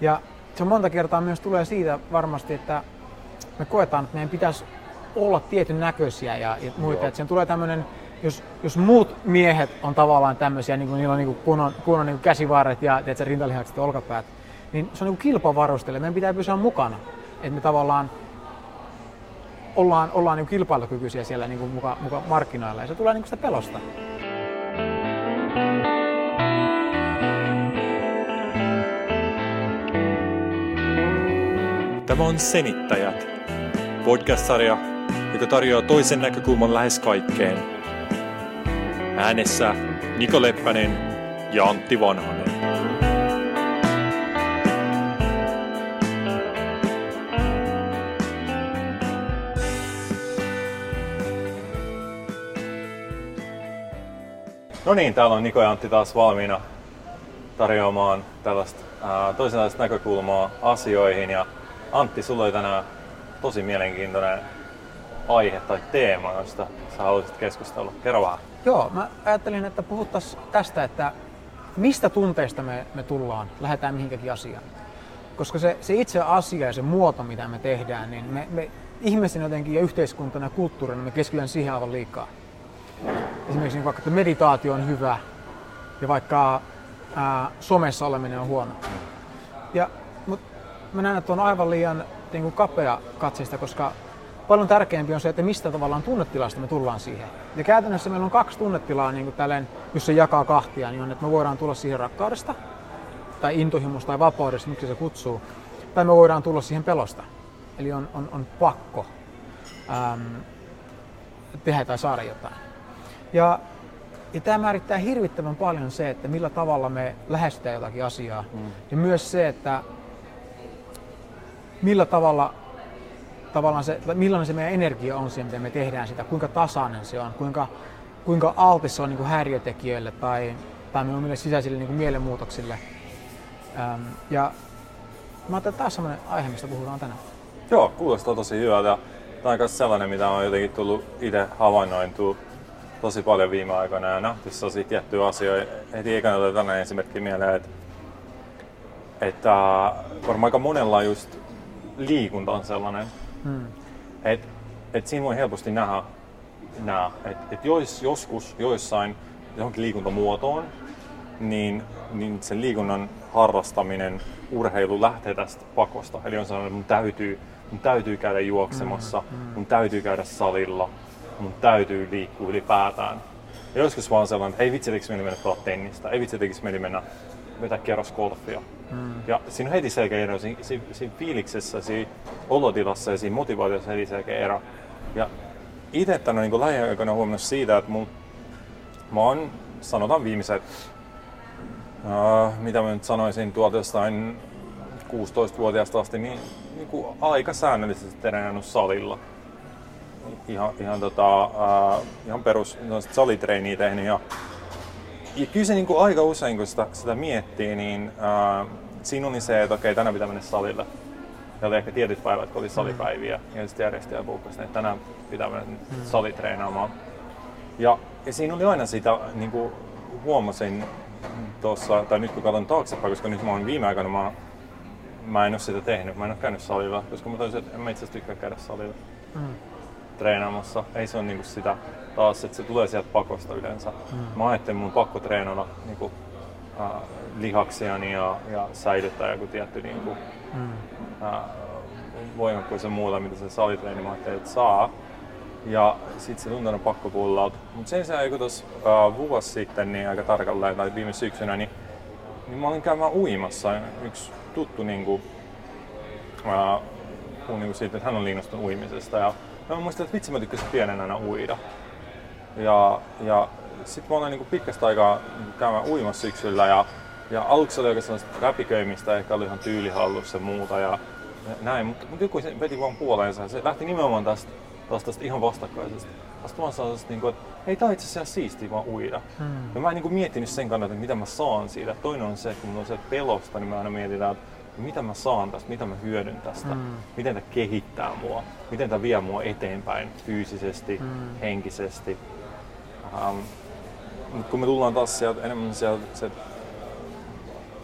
Ja se monta kertaa myös tulee siitä varmasti, että me koetaan, että meidän pitäisi olla tietyn näköisiä ja, ja muita. Joo. Että sen tulee tämmöinen, jos, jos muut miehet on tavallaan tämmöisiä, niin kuin niillä on niin kuin kunnon, kunnon niin kuin käsivarret ja tiedätkö, rintalihakset ja olkapäät, niin se on niin kilpavarustelu. Meidän pitää pysyä mukana. Että me tavallaan ollaan, ollaan niin kilpailukykyisiä siellä niin kuin muka, muka markkinoilla ja se tulee niin sitä pelosta. Tämä on Senittäjät, podcast-sarja, joka tarjoaa toisen näkökulman lähes kaikkeen. Äänessä Niko Leppänen ja Antti Vanhanen. No niin, täällä on Niko ja Antti taas valmiina tarjoamaan tällaista toisenlaista näkökulmaa asioihin ja Antti, sulla oli tänään tosi mielenkiintoinen aihe tai teema, josta sä haluaisit keskustella. Kerro vähän. Joo, mä ajattelin, että puhuttaisiin tästä, että mistä tunteista me, me tullaan, lähdetään mihinkäkin asiaan. Koska se, se itse asia ja se muoto, mitä me tehdään, niin me, me ihmisen jotenkin ja yhteiskuntana ja kulttuurina me keskitytään siihen aivan liikaa. Esimerkiksi niin vaikka, että meditaatio on hyvä ja vaikka ää, somessa oleminen on huono. Ja mä näen, että on aivan liian niin kuin kapea katsista, koska paljon tärkeämpi on se, että mistä tavallaan tunnetilasta me tullaan siihen. Ja käytännössä meillä on kaksi tunnetilaa, niin kuin tälleen, jos se jakaa kahtia, niin on, että me voidaan tulla siihen rakkaudesta, tai intohimosta tai vapaudesta, miksi se kutsuu, tai me voidaan tulla siihen pelosta. Eli on, on, on pakko äm, tehdä tai saada jotain. Ja, ja tämä määrittää hirvittävän paljon se, että millä tavalla me lähestytään jotakin asiaa. Mm. Ja myös se, että millä tavalla tavallaan se, millainen se meidän energia on siihen, miten me tehdään sitä, kuinka tasainen se on, kuinka, kuinka altis se on niin kuin häiriötekijöille tai, tai meille sisäisille niin kuin mielenmuutoksille. Ähm, ja mä ajattelin, että taas sellainen aihe, mistä puhutaan tänään. Joo, kuulostaa tosi hyvältä. Tämä on myös sellainen, mitä on jotenkin tullut itse havainnointua tosi paljon viime aikoina ja nähty tosi tiettyjä asioita. Heti ekana tällainen esimerkki mieleen, että, että varmaan aika monella just liikunta on sellainen, hmm. että et siinä voi helposti nähdä, nähdä että et jos, joskus joissain johonkin liikuntamuotoon, niin, niin sen liikunnan harrastaminen, urheilu lähtee tästä pakosta. Eli on sellainen, että mun täytyy, mun täytyy käydä juoksemassa, hmm. hmm. mun täytyy käydä salilla, mun täytyy liikkua ylipäätään. Ja joskus vaan sellainen, että ei vitsi, tekisi mennä pelaa tennistä, ei vitsi, tekisi mennä vetää kerros golfia. Mm. Ja siinä on heti selkeä ero, siinä, siinä, siinä fiiliksessä, siinä olotilassa ja siinä motivaatiossa heti selkeä ero. Ja itse tänne niin lähiaikoina huomannut siitä, että mun, mä oon, sanotaan viimeiset, uh, mitä mä nyt sanoisin, tuolta jostain 16-vuotiaasta asti, niin, niin kuin aika säännöllisesti treenannut salilla. Ihan, ihan, tota, uh, ihan perus no, salitreeniä tehnyt ja ja kyllä se niin kuin aika usein, kun sitä, sitä miettii, niin äh, siinä oli se, että okei, tänään pitää mennä salille. Ja oli ehkä tietyt päivät, kun oli salipäiviä, mm. ja sitten järjestäjä puhukkasi, että tänään pitää mennä mm. salitreenaamaan. Ja, ja siinä oli aina sitä, niin kuin huomasin tuossa, tai nyt kun katson taaksepäin, koska nyt mä oon viime aikoina, mä, mä en ole sitä tehnyt, mä en ole käynyt salilla, koska mä toisin, että en mä itse asiassa tykkää käydä salilla mm. Treenaamassa. Ei se ole niin kuin sitä taas, että se tulee sieltä pakosta yleensä. Mm. Mä ajattelin, mun pakko treenata niin kuin, äh, lihaksiani ja, ja säilyttää joku tietty niin kuin, mm. äh, voimakkuus ja muuta, mitä se salitreeni mä ajattelin, että saa. Ja sit se tuntunut pakko pullalta. Mutta sen sijaan, kun tuossa äh, vuosi sitten, niin aika tarkalleen, tai viime syksynä, niin, niin mä olin käymään uimassa. Yksi tuttu niin kuin, äh, puhui niin siitä, että hän on liinnostunut uimisesta. Ja mä muistan, että vitsi mä tykkäsin pienenä aina uida. Ja, ja sitten mä olen niin pitkästä aikaa käymään uimassa syksyllä ja, ja aluksi oli oikeastaan räpiköimistä, ehkä oli ihan tyylihallussa ja muuta ja, ja näin, mutta mut joku se veti vaan puoleensa se lähti nimenomaan tästä, tästä, tästä ihan vastakkaisesta. Tästä vaan sellaisesta, niin kuin, että hei, tää on itse asiassa siistiä vaan uida. Hmm. Ja mä en niin kuin, miettinyt sen kannalta, että mitä mä saan siitä. Toinen on se, että kun mulla on se pelosta, niin mä aina mietitään, että mitä mä saan tästä, mitä mä hyödyn tästä, mm. miten tämä kehittää mua, miten tämä vie mua eteenpäin fyysisesti, mm. henkisesti, Um, mutta kun me tullaan taas sieltä enemmän sieltä, sieltä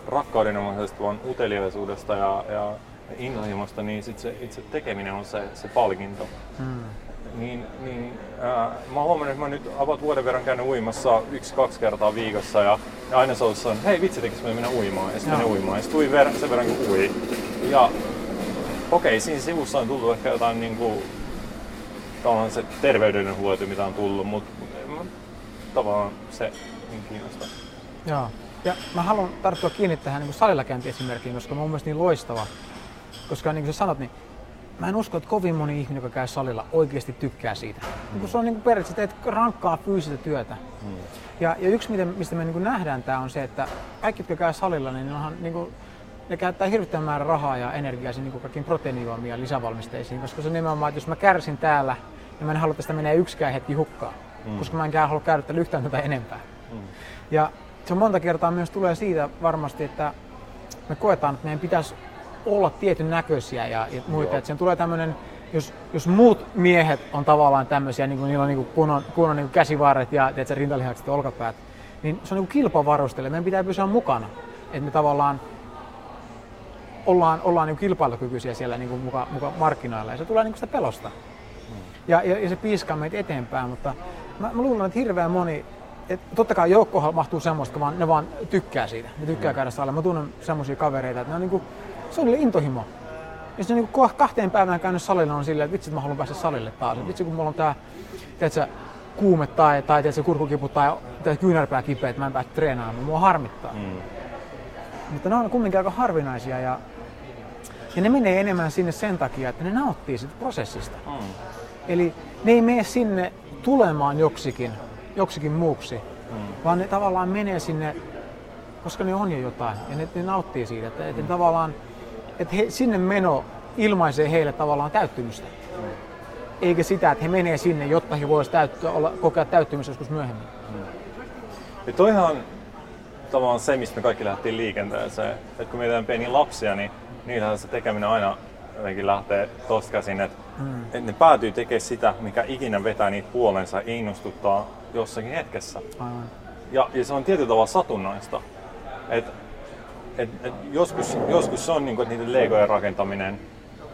rakkaudenomaisesta, vaan uteliaisuudesta ja, ja intohimosta, niin sit se itse tekeminen on se, se palkinto. Hmm. Niin, niin äh, mä huomannut, että mä nyt about vuoden verran käynyt uimassa yksi-kaksi kertaa viikossa ja, ja aina se on hei vitsi tekis mennä uimaan ja sitten menen uimaan ja sitten ver- sen verran kun ui. Ja okei, okay, siinä sivussa on tullut ehkä jotain niin kuin, se terveydenhuolto, mitä on tullut, mutta tavallaan se niin kiinnostaa. Joo. Ja mä haluan tarttua kiinni tähän niin salilla esimerkkiin, koska mä mun mielestä niin loistava. Koska niin kuin sä sanot, niin mä en usko, että kovin moni ihminen, joka käy salilla, oikeasti tykkää siitä. Mm. se on niin periaatteessa teet rankkaa fyysistä työtä. Mm. Ja, ja yksi, mistä me niin nähdään tämä on se, että kaikki, jotka käy salilla, niin, onhan, niin kuin, ne käyttää hirvittävän määrän rahaa ja energiaa niin kaikkiin proteiinijuomia ja lisävalmisteisiin, koska se on nimenomaan, että jos mä kärsin täällä, niin mä en halua, että sitä menee yksikään hetki hukkaan, mm. koska mä en halua käydä yhtään tätä enempää. Mm. Ja se monta kertaa myös tulee siitä varmasti, että me koetaan, että meidän pitäisi olla tietyn näköisiä ja, ja muita. Että sen tulee tämmöinen, jos, jos muut miehet on tavallaan tämmöisiä, niin kuin niillä on niin kunnon, kunnon niin käsivarret ja tiedätkö, rintalihakset ja olkapäät, niin se on niin kilpavarustele. Meidän pitää pysyä mukana. Että me tavallaan ollaan, ollaan niin kilpailukykyisiä siellä niin kuin muka, muka markkinoilla ja se tulee niin sitä pelosta. Hmm. Ja, ja, ja se piiskaa meitä eteenpäin, mutta mä, mä luulen, että hirveän moni et totta kai joukkoon mahtuu semmoista, vaan ne vaan tykkää siitä. Ne tykkää mm. käydä salilla. Mä tunnen semmoisia kavereita, että ne on niinku, se niille intohimo. Ja se niinku kahteen päivään käynyt salilla on silleen, että vitsi, että mä haluan päästä salille taas. Mm. Vitsi, kun mulla on tää, tiedätkö, kuume tai, tai tiedätkö, kurkukipu tai, tai kyynärpää kipeä, että mä en pääse treenaamaan. Mua harmittaa. Mm. Mutta ne on kumminkin aika harvinaisia ja, ja ne menee enemmän sinne sen takia, että ne nauttii siitä prosessista. Mm. Eli ne ei mene sinne tulemaan joksikin, joksikin muuksi, mm. vaan ne tavallaan menee sinne, koska ne on jo jotain ja ne, ne nauttii siitä. Että, mm. että tavallaan, että he, sinne meno ilmaisee heille tavallaan täyttymystä. Mm. Eikä sitä, että he menee sinne, jotta he voisivat täyttyä, olla, kokea täyttymistä joskus myöhemmin. Mm. Ja toihan on tavallaan se, mistä me kaikki lähtiin liikenteeseen. Että kun mietitään pieniä lapsia, niin niillähän se tekeminen aina jotenkin lähtee tosta käsin, että, mm. että ne päätyy tekemään sitä, mikä ikinä vetää niitä puolensa ja innostuttaa jossakin hetkessä. Aivan. Ja, ja se on tietyllä tavalla satunnaista. Et, et, et joskus, joskus se on niin kuin, että niiden legojen rakentaminen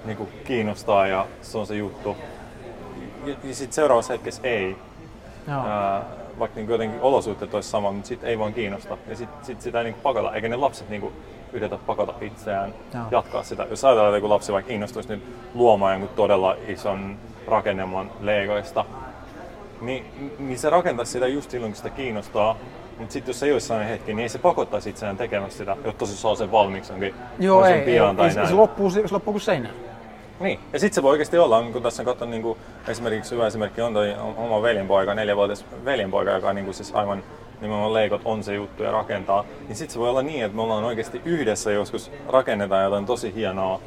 niin kuin kiinnostaa ja se on se juttu. Ja, ja sitten seuraavassa hetkessä ei. Ää, vaikka niin jotenkin olosuhteet olisi sama, mutta sitten ei vaan kiinnosta. Ja sitten sit sitä ei niin pakota, eikä ne lapset niin kuin, yritä pakota itseään Joo. jatkaa sitä. Jos ajatellaan, että joku lapsi vaikka innostuisi nyt luomaan jonkun todella ison rakennelman legoista, niin, niin se rakentaisi sitä just silloin, kun sitä kiinnostaa. Mutta sitten jos se ei olisi sellainen hetki, niin ei se pakottaisi itseään tekemässä sitä, jotta se saa sen valmiiksi onkin Joo, ei, pian ei, tai ei, näin. Se loppuu, se loppuu kuin seinä. Niin, ja sitten se voi oikeasti olla, kun tässä on katsonut niin esimerkiksi hyvä esimerkki on toi oma veljenpoika, neljävuotias veljenpoika, joka on niin kuin siis aivan nimenomaan leikot on se juttu ja rakentaa, niin sitten se voi olla niin, että me ollaan oikeasti yhdessä joskus rakennetaan jotain tosi hienoa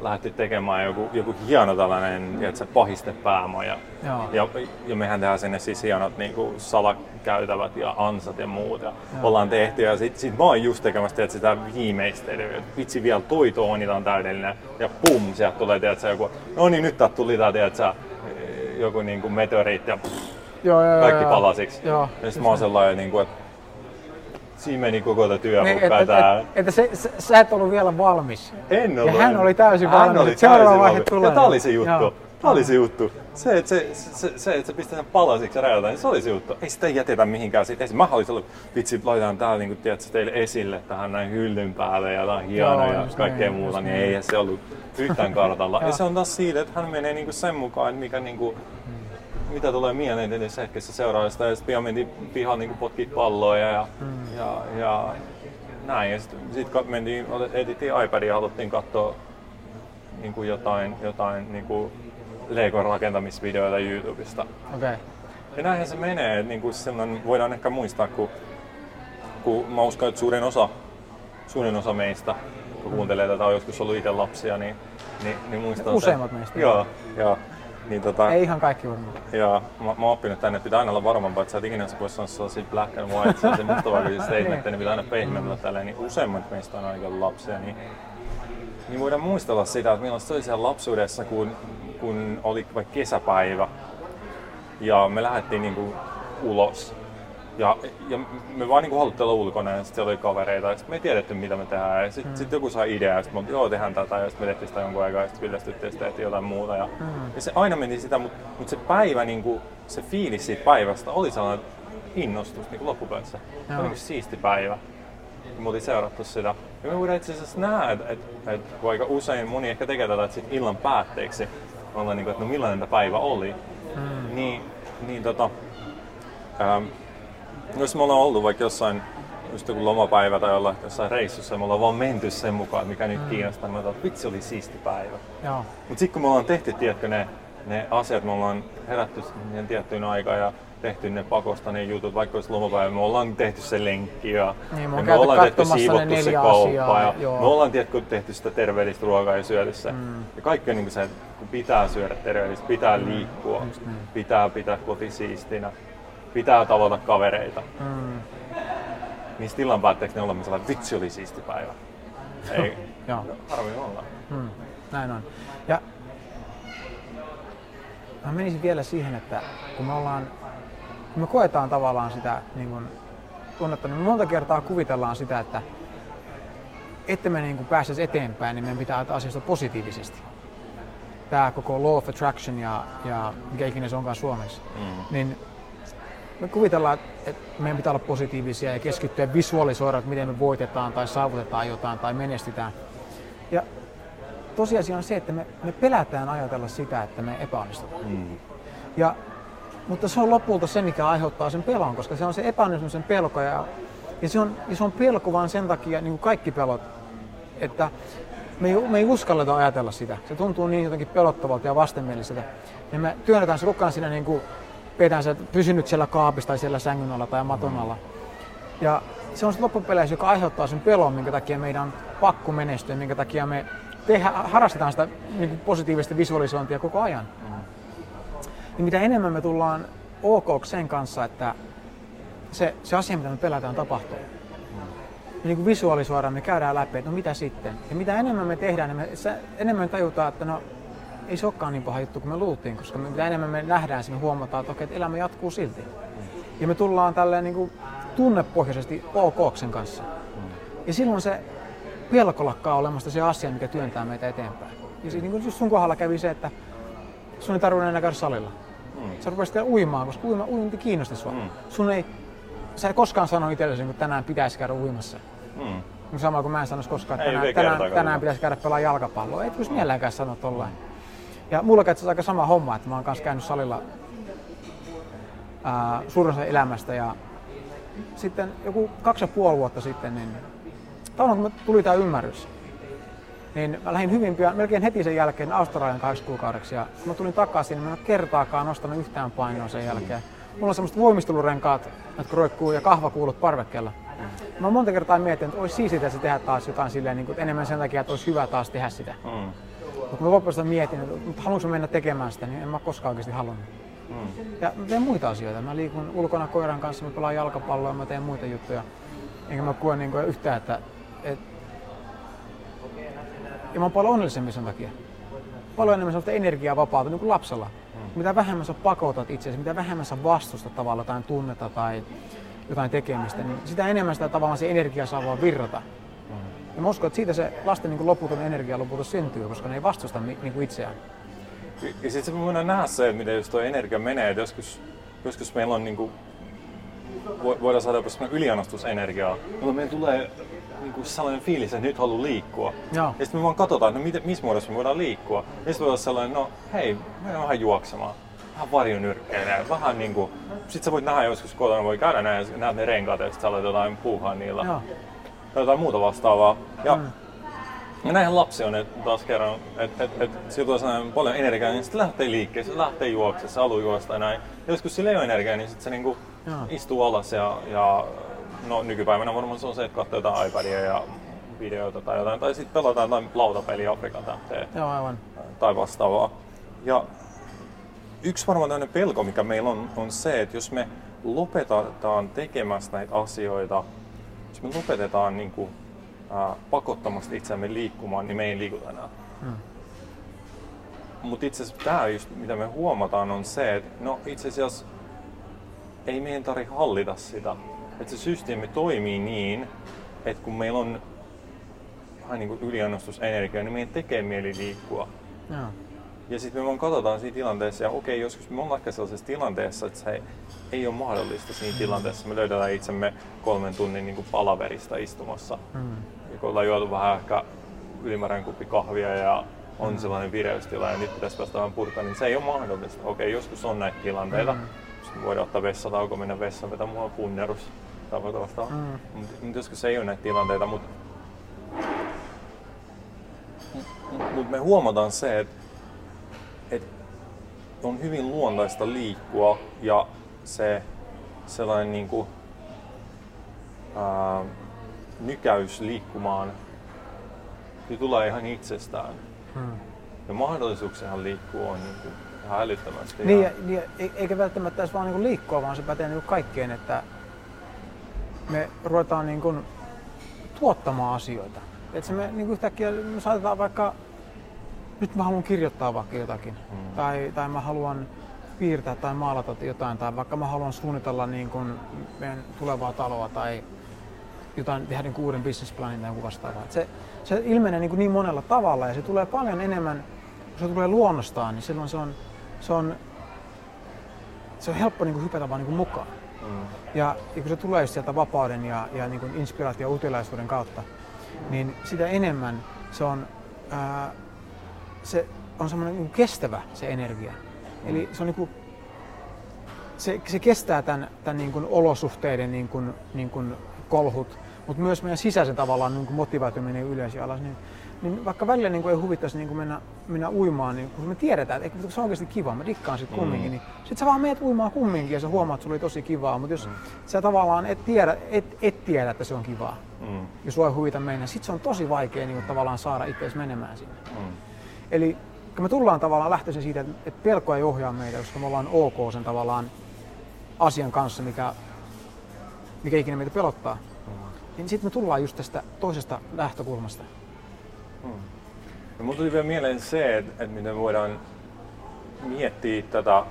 lähti tekemään joku, joku hieno tällainen tiedätkö, pahistepäämaja. Ja, ja, ja mehän tehdään sinne siis hienot niin kuin salakäytävät ja ansat ja muut. Ja ollaan tehty ja sit, sit mä oon just tekemässä tiedätkö, sitä viimeistelyä. Vitsi vielä toi toonita on täydellinen. Ja pum, sieltä tulee tiedätkö, joku, no niin nyt täältä tuli tää, tiedätkö, joku niin kuin meteoriitti ja joo, joo, kaikki joo, palasiksi. Joo, ja sitten mä oon sellainen, niin kuin, että Siinä meni koko tämä työ niin, että, että, että se, se, sä et ollut vielä valmis. En ollut. Ja hän oli täysin hän valmis. Oli Seuraava vaihe tulee. Ja tämä oli se juttu. Joo. Tämä oli se juttu. Se, että se, se, se, että se pistää sen palasiksi ja räjäytään, niin se oli se juttu. Ei sitä jätetä mihinkään siitä esiin. Mä olisin ollut, vitsi, laitetaan täällä niin tiedätkö, teille esille tähän näin hyllyn päälle ja jotain hienoa ja kaikkea näin, muuta, niin ei se ollut yhtään kartalla. ja se on taas siitä, että hän menee niin kuin sen mukaan, mikä niin kuin, mitä tulee mieleen edes hetkessä seuraavasta. Ja sitten pian mentiin pihaan niin potkit palloa ja, mm. ja, ja, näin. Ja sitten sit mentiin, etittiin iPadia ja haluttiin katsoa niin kuin jotain, jotain niin kuin Lego rakentamisvideoita YouTubesta. Okay. Ja näinhän se menee, että niin kuin silloin voidaan ehkä muistaa, kun, kun mä uskon, että suurin osa, suurin osa meistä, kun kuuntelee tätä, on joskus ollut itse lapsia, niin, niin, niin muistaa Useimmat se. meistä. Joo, joo. Niin tota, Ei ihan kaikki varmaan. Joo, mä, mä oon oppinut tänne, että pitää aina olla varmampaa, että sä et ikinä voi sanoa sellaisia black and white, sellaisia mustavalkoisia statementteja, niin pitää aina pehmeämmillä tälleen, niin useimmat meistä on aika lapsia, niin, niin voidaan muistella sitä, että millaista oli siellä lapsuudessa, kun, kun oli vaikka kesäpäivä ja me lähdettiin niinku ulos Ja, ja me vaan niinku haluttiin olla ulkona ja sitten siellä oli kavereita ja sitten me ei tiedetty mitä me tehdään. Ja sitten mm. sit joku sai idea ja sitten me joo tehdään tätä ja sitten me tehtiin sitä jonkun aikaa ja sitten kyllästyttiin ja sitten jotain muuta. Ja, mm. ja, se aina meni sitä, mutta mut se päivä, niinku, se fiilis siitä päivästä oli sellainen innostus niinku loppupeleissä. Se oli niinku siisti päivä. Ja me oltiin seurattu sitä. Ja me voidaan itse asiassa nähdä, että et, et, aika usein moni ehkä tekee tätä, että sit illan päätteeksi ollaan niinku, että no millainen tämä päivä oli. Mm. Niin, niin tota, ähm, jos me ollaan ollut vaikka jossain just joku lomapäivä tai olla jossain reissussa ja me ollaan vaan menty sen mukaan, mikä nyt mm. kiinnostaa, niin että vitsi oli siisti päivä. Mutta sitten kun me ollaan tehty, tiedätkö, ne, ne asiat, me ollaan herätty siihen tiettyyn aikaan ja tehty ne pakosta ne jutut, vaikka olisi lomapäivä, me ollaan tehty se lenkki ja, niin, ja me ollaan tehty siivottu se kauppa ja joo. me ollaan tiedätkö, tehty sitä terveellistä ruokaa ja syöty se. Mm. Ja kaikki on niin se, että kun pitää syödä terveellistä, pitää mm. liikkua, niin. pitää pitää koti siistinä pitää tavata kavereita. Mm. Niin tillan päätteeksi ne olemme sellainen, vitsi oli siisti päivä. Ei, Joo. harmi olla. Mm. Näin on. Ja mä menisin vielä siihen, että kun me ollaan, kun me koetaan tavallaan sitä niin kun, tunnetta, niin me monta kertaa kuvitellaan sitä, että että me niin pääsisi eteenpäin, niin meidän pitää ajatella asiasta positiivisesti. Tämä koko law of attraction ja, ja mikä ikinä se onkaan suomeksi, mm. niin me kuvitellaan, että meidän pitää olla positiivisia ja keskittyä visualisoida, että miten me voitetaan tai saavutetaan jotain tai menestytään. Ja tosiasia on se, että me, me pelätään ajatella sitä, että me epäonnistutaan. Mm. Ja, mutta se on lopulta se, mikä aiheuttaa sen pelon, koska se on se epäonnistumisen pelko. Ja, ja, se, on, ja se on pelko vaan sen takia, niin kuin kaikki pelot, että me ei, me ei uskalleta ajatella sitä. Se tuntuu niin jotenkin pelottavalta ja vastenmieliseltä. Ja me työnnetään se rukaan siinä niin kuin pidetään se pysynyt siellä kaapissa tai siellä sängyn alla tai maton mm. alla. Ja se on se loppupeleissä, joka aiheuttaa sen pelon, minkä takia meidän on pakko menestyä, minkä takia me tehdä, harrastetaan sitä niin kuin positiivista visualisointia koko ajan. Mm. Niin mitä enemmän me tullaan ok sen kanssa, että se, se asia, mitä me pelätään, tapahtuu. Mm. Ja niin kuin visualisoidaan, me käydään läpi, että no mitä sitten. Ja mitä enemmän me tehdään, niin me, enemmän me tajutaan, että no ei se olekaan niin paha juttu kuin me luultiin, koska me, mitä enemmän me nähdään, me huomataan, että, okei, että elämä jatkuu silti. Ja me tullaan tälleen niin kuin tunnepohjaisesti ok sen kanssa. Ja silloin se pelko lakkaa olemasta se asia, mikä työntää meitä eteenpäin. Ja siis, niin kuin just sun kohdalla kävi se, että sun ei tarvinnut enää käydä salilla. Mm. Sä rupesit uimaan, koska uima, uinti kiinnosti sua. Mm. Sun ei, sä ei koskaan sano itsellesi, että tänään pitäisi käydä uimassa. Mm. Sama kuin mä en sanoisi koskaan, että tänään, tänään, tänään pitäisi käydä pelaa jalkapalloa. Ei tulisi mieleenkään sanoa tollain. Mm. Ja mulla on aika sama homma, että mä oon kanssa käynyt salilla suurin elämästä ja sitten joku kaksi ja puoli vuotta sitten, niin tavallaan kun tuli tämä ymmärrys, niin mä lähdin hyvin pian, melkein heti sen jälkeen Australian kahdeksan kuukaudeksi ja kun mä tulin takaisin, niin mä en ole kertaakaan nostanut yhtään painoa sen jälkeen. Mulla on semmoista voimistelurenkaat, jotka roikkuu ja kahvakuulut parvekkeella. Mä monta kertaa mietin, että olisi siistiä se tehdä taas jotain silleen, niin kuin, enemmän sen takia, että olisi hyvä taas tehdä sitä. Mm. Mutta kun mä loppujen mietin, että haluanko mennä tekemään sitä, niin en mä koskaan oikeasti halunnut. Mm. Ja mä teen muita asioita. Mä liikun ulkona koiran kanssa, mä pelaan jalkapalloa, mä teen muita juttuja. Enkä mä koe niin yhtään, että... Et... Ja mä oon paljon onnellisempi sen takia. Paljon enemmän sellaista energiaa vapaata, niin kuin lapsella. Mm. Mitä vähemmän sä pakotat itseäsi, mitä vähemmän sä vastustat tavallaan jotain tunnetta tai jotain tekemistä, niin sitä enemmän sitä tavallaan se energia saa vaan virrata. Ja mä uskon, että siitä se lasten niin loputon energia lopulta syntyy, koska ne ei vastusta niin kuin itseään. Ja sitten me voidaan nähdä se, että miten jos tuo energia menee, että joskus, joskus meillä on niin kuin, voidaan saada jopa yliannostusenergiaa, mutta meillä tulee niin kuin sellainen fiilis, että nyt haluaa liikkua. Joo. Ja sitten me vaan katsotaan, että no miten, missä muodossa me voidaan liikkua. Ja sitten voidaan sellainen, no hei, me vähän juoksemaan, vähän varjonyrkkeilee, vähän niin kuin, sit sä voit nähdä joskus kotona, voi käydä näin ja näet ne renkaat ja sitten sä aloit jotain puuhaa niillä. Joo tai jotain muuta vastaavaa. Ja, mm. ja näinhän lapsi on et, taas kerran, että et, et, et, sillä tulee paljon energiaa, niin sitten lähtee liikkeelle, se lähtee juoksemaan, se haluaa juosta ja näin. Ja joskus sillä ei ole energiaa, niin sitten se niinku istuu alas ja, ja no, nykypäivänä varmaan se on se, että katsoo jotain iPadia ja videoita tai jotain, tai sitten pelataan jotain lautapeliä Afrikan tähteen Joo, aivan. tai vastaavaa. Ja yksi varmaan tämmöinen pelko, mikä meillä on, on se, että jos me lopetetaan tekemästä näitä asioita jos me lopetetaan niin kuin, ää, pakottamasta itseämme liikkumaan, niin me ei liikuta enää. Hmm. Mutta itse asiassa tämä, just, mitä me huomataan, on se, että no itse asiassa ei meidän tarvitse hallita sitä. Että se systeemi toimii niin, että kun meillä on vähän niin kuin niin meidän tekee mieli liikkua. Joo. Ja sitten me vaan katsotaan siinä tilanteessa, ja okei, joskus me ollaan ehkä sellaisessa tilanteessa, että se ei ole mahdollista siinä tilanteessa. Me löydetään itsemme kolmen tunnin niin kuin palaverista istumassa. Mm. Ja kun ollaan juotu vähän ehkä ylimääräinen kuppi kahvia ja on mm. sellainen vireystila ja nyt pitäisi päästä vähän purkaa, niin se ei ole mahdollista. Okei, joskus on näitä tilanteita. Mm. Sitten voidaan ottaa vessatauko, mennä vessaan, vetää mua punnerus tai. Mm. Mutta mut joskus ei ole näitä tilanteita, mutta mut me huomataan se, että et on hyvin luontaista liikkua ja se sellainen niinku, ää, nykäys liikkumaan niin tulee ihan itsestään. Hmm. Ja mahdollisuuksiahan liikkuu on niin kuin ihan älyttömästi. Niin, ja, ja, e- eikä välttämättä edes vaan niin liikkua, vaan se pätee niin kaikkeen, että me ruvetaan niin kuin tuottamaan asioita. Että me niin kuin yhtäkkiä me saatetaan vaikka, nyt mä haluan kirjoittaa vaikka jotakin, hmm. tai, tai mä haluan piirtää tai maalata jotain, tai vaikka mä haluan suunnitella niin kuin meidän tulevaa taloa tai jotain, tehdä niin uuden bisnesplanin tai joku vastaavaa. Se, se ilmenee niin, kuin niin monella tavalla ja se tulee paljon enemmän, kun se tulee luonnostaan, niin silloin se on, se on, se on helppo niin kuin hypätä vaan niin kuin mukaan. Mm. Ja, ja kun se tulee sieltä vapauden ja, ja niin kuin inspiraatio ja uteliaisuuden kautta, niin sitä enemmän se on, ää, se on semmoinen niin kestävä se energia. Mm. Eli se on niin kuin, se, se kestää tämän, tämän niin kuin olosuhteiden niin kuin, niin kuin kolhut mutta myös meidän sisäisen tavallaan niin kuin motivaatio ylös ja alas, niin, niin vaikka välillä niin kuin ei huvittaisi niin kuin mennä, mennä uimaan, niin kun me tiedetään, että se on oikeasti kiva, mä dikkaan sit kumminkin, mm. niin sit sä vaan meet uimaan kumminkin ja sä huomaat, että sulla oli tosi kivaa, mutta jos mm. sä tavallaan et tiedä, et, et tiedä, että se on kivaa, mm. ja sua ei huvita mennä, sit se on tosi vaikea niin kuin, tavallaan saada itseäsi menemään sinne. Mm. Eli me tullaan tavallaan lähtöisin siitä, että pelko ei ohjaa meitä, koska me ollaan ok sen tavallaan asian kanssa, mikä, mikä ikinä meitä pelottaa, niin sitten me tullaan just tästä toisesta lähtökulmasta. Hmm. No, mulla tuli vielä mieleen se, että, että miten voidaan miettiä tätä,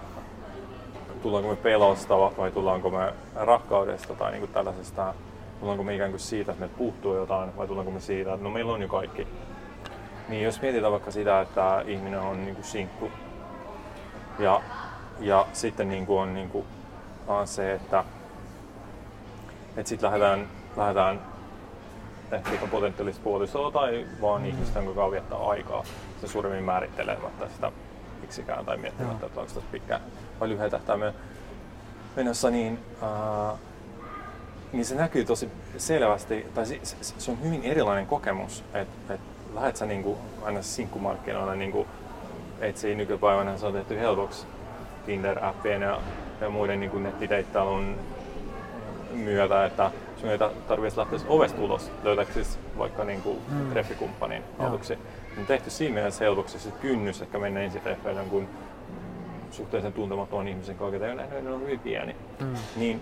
tullaanko me pelosta vai tullaanko me rakkaudesta tai niin kuin tällaisesta, tullaanko me ikään kuin siitä, että me puuttuu jotain vai tullaanko me siitä, että no meillä on jo kaikki. Niin jos mietitään vaikka sitä, että ihminen on niin kuin sinkku ja, ja sitten niin kuin on niin kuin, se, että, että sitten lähdetään lähdetään ehkä potentiaalista puolisoa tai vaan mm. ihmistä, jonka kanssa viettää aikaa. Se suuremmin määrittelemättä sitä miksikään tai miettimättä, että onko tässä pitkä vai lyhyen tähtäimen menossa, niin, äh, niin se näkyy tosi selvästi, tai se, se, se on hyvin erilainen kokemus, että et lähdet sä niinku, aina sinkkumarkkinoilla niinku, etsii nykypäivänä, se on tehty helpoksi Tinder-appien ja, ja muiden niinku nettideittailun myötä, että sun ei tarvitsisi lähteä ovesta ulos löytääksesi vaikka niin kuin mm. treffikumppanin aluksi. On tehty siinä mielessä helpoksi se kynnys ehkä mennä ensitreffeille jonkun suhteellisen tuntemattoman ihmisen kanssa, ketä ne on hyvin pieni. Mm. Niin,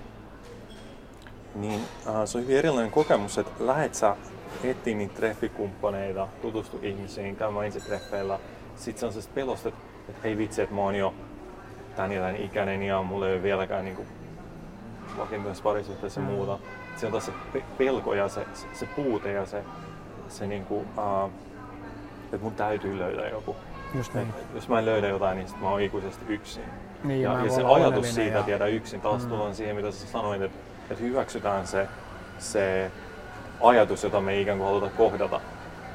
niin äh, se on hyvin erilainen kokemus, että lähet sä etsiä niitä treffikumppaneita, tutustu ihmisiin, käymään ensitreffeillä. Sitten se on se pelosta, että, että ei vitsi, että mä oon jo tän ja tän ikäinen ja mulla ei ole vieläkään niin vakituisessa parisuhteessa mm. muuta se on taas se pelko ja se, se, se puute ja se, se niinku, uh, että mun täytyy löytää joku. Just niin. Et, jos mä en löydä jotain, niin sit mä oon ikuisesti yksin. Niin, ja, ja, ja se ajatus siitä, ja... tiedä yksin, taas mm. tullaan siihen, mitä sä sanoit, että, että hyväksytään se, se ajatus, jota me ei ikään kuin haluta kohdata.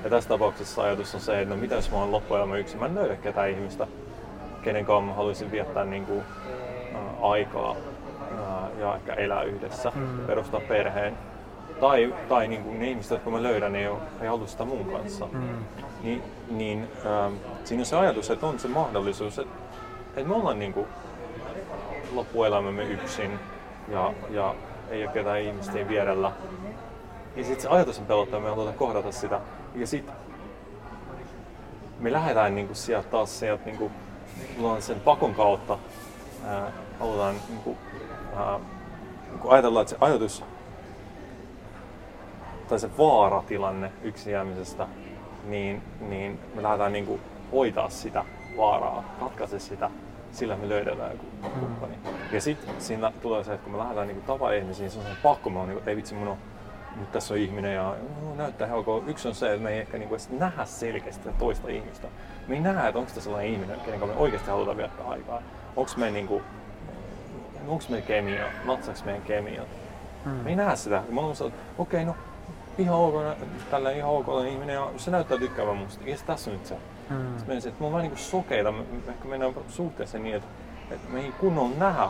Ja tässä tapauksessa ajatus on se, että no mitä jos mä oon loppuelämä yksin, mä en löydä ketään ihmistä, kenen kanssa mä haluaisin viettää niin kuin, uh, aikaa ja ehkä elää yhdessä, mm. perustaa perheen. Tai, tai niin kuin ne ihmiset, jotka mä löydän, ei, ole, ei halua sitä mun kanssa. Mm. Ni, niin ähm, siinä on se ajatus, että on se mahdollisuus, että, että me ollaan niin kuin loppuelämämme yksin ja, ja ei ole ketään ihmistä vierellä. Ja sitten se ajatus on pelottaa, me halutaan kohdata sitä. Ja sitten me lähdetään niin kuin sieltä taas sieltä niin kuin, sen pakon kautta ää, halutaan niin kuin, äh, kun ajatellaan, että se ajatus tai se vaaratilanne yksin jäämisestä, niin, niin me lähdetään niin kuin hoitaa sitä vaaraa, ratkaise sitä, sillä me löydetään joku kumppani. Ja sitten siinä tulee se, että kun me lähdetään niin tapaa ihmisiä, niin se on se pakko, mä oon niin kuin, ei vitsi, mun on nyt tässä on ihminen ja no, näyttää helppoa. Yksi on se, että me ei ehkä niinku edes nähdä selkeästi sitä toista ihmistä. Me ei nähdä, että onko tämä sellainen ihminen, kenen me oikeasti halutaan viettää aikaa. Onko me niinku, onko me kemia, natsaako meidän kemia. Hmm. Me ei nähdä sitä. Mä että okei, okay, no ihan ok, tällä ihan ok ihminen ja se näyttää tykkäävän musta. Ja tässä on nyt se. Hmm. Sitten että me on vähän niinku sokeita, me, ehkä mennään suhteessa niin, että, että me ei kunnolla nähdä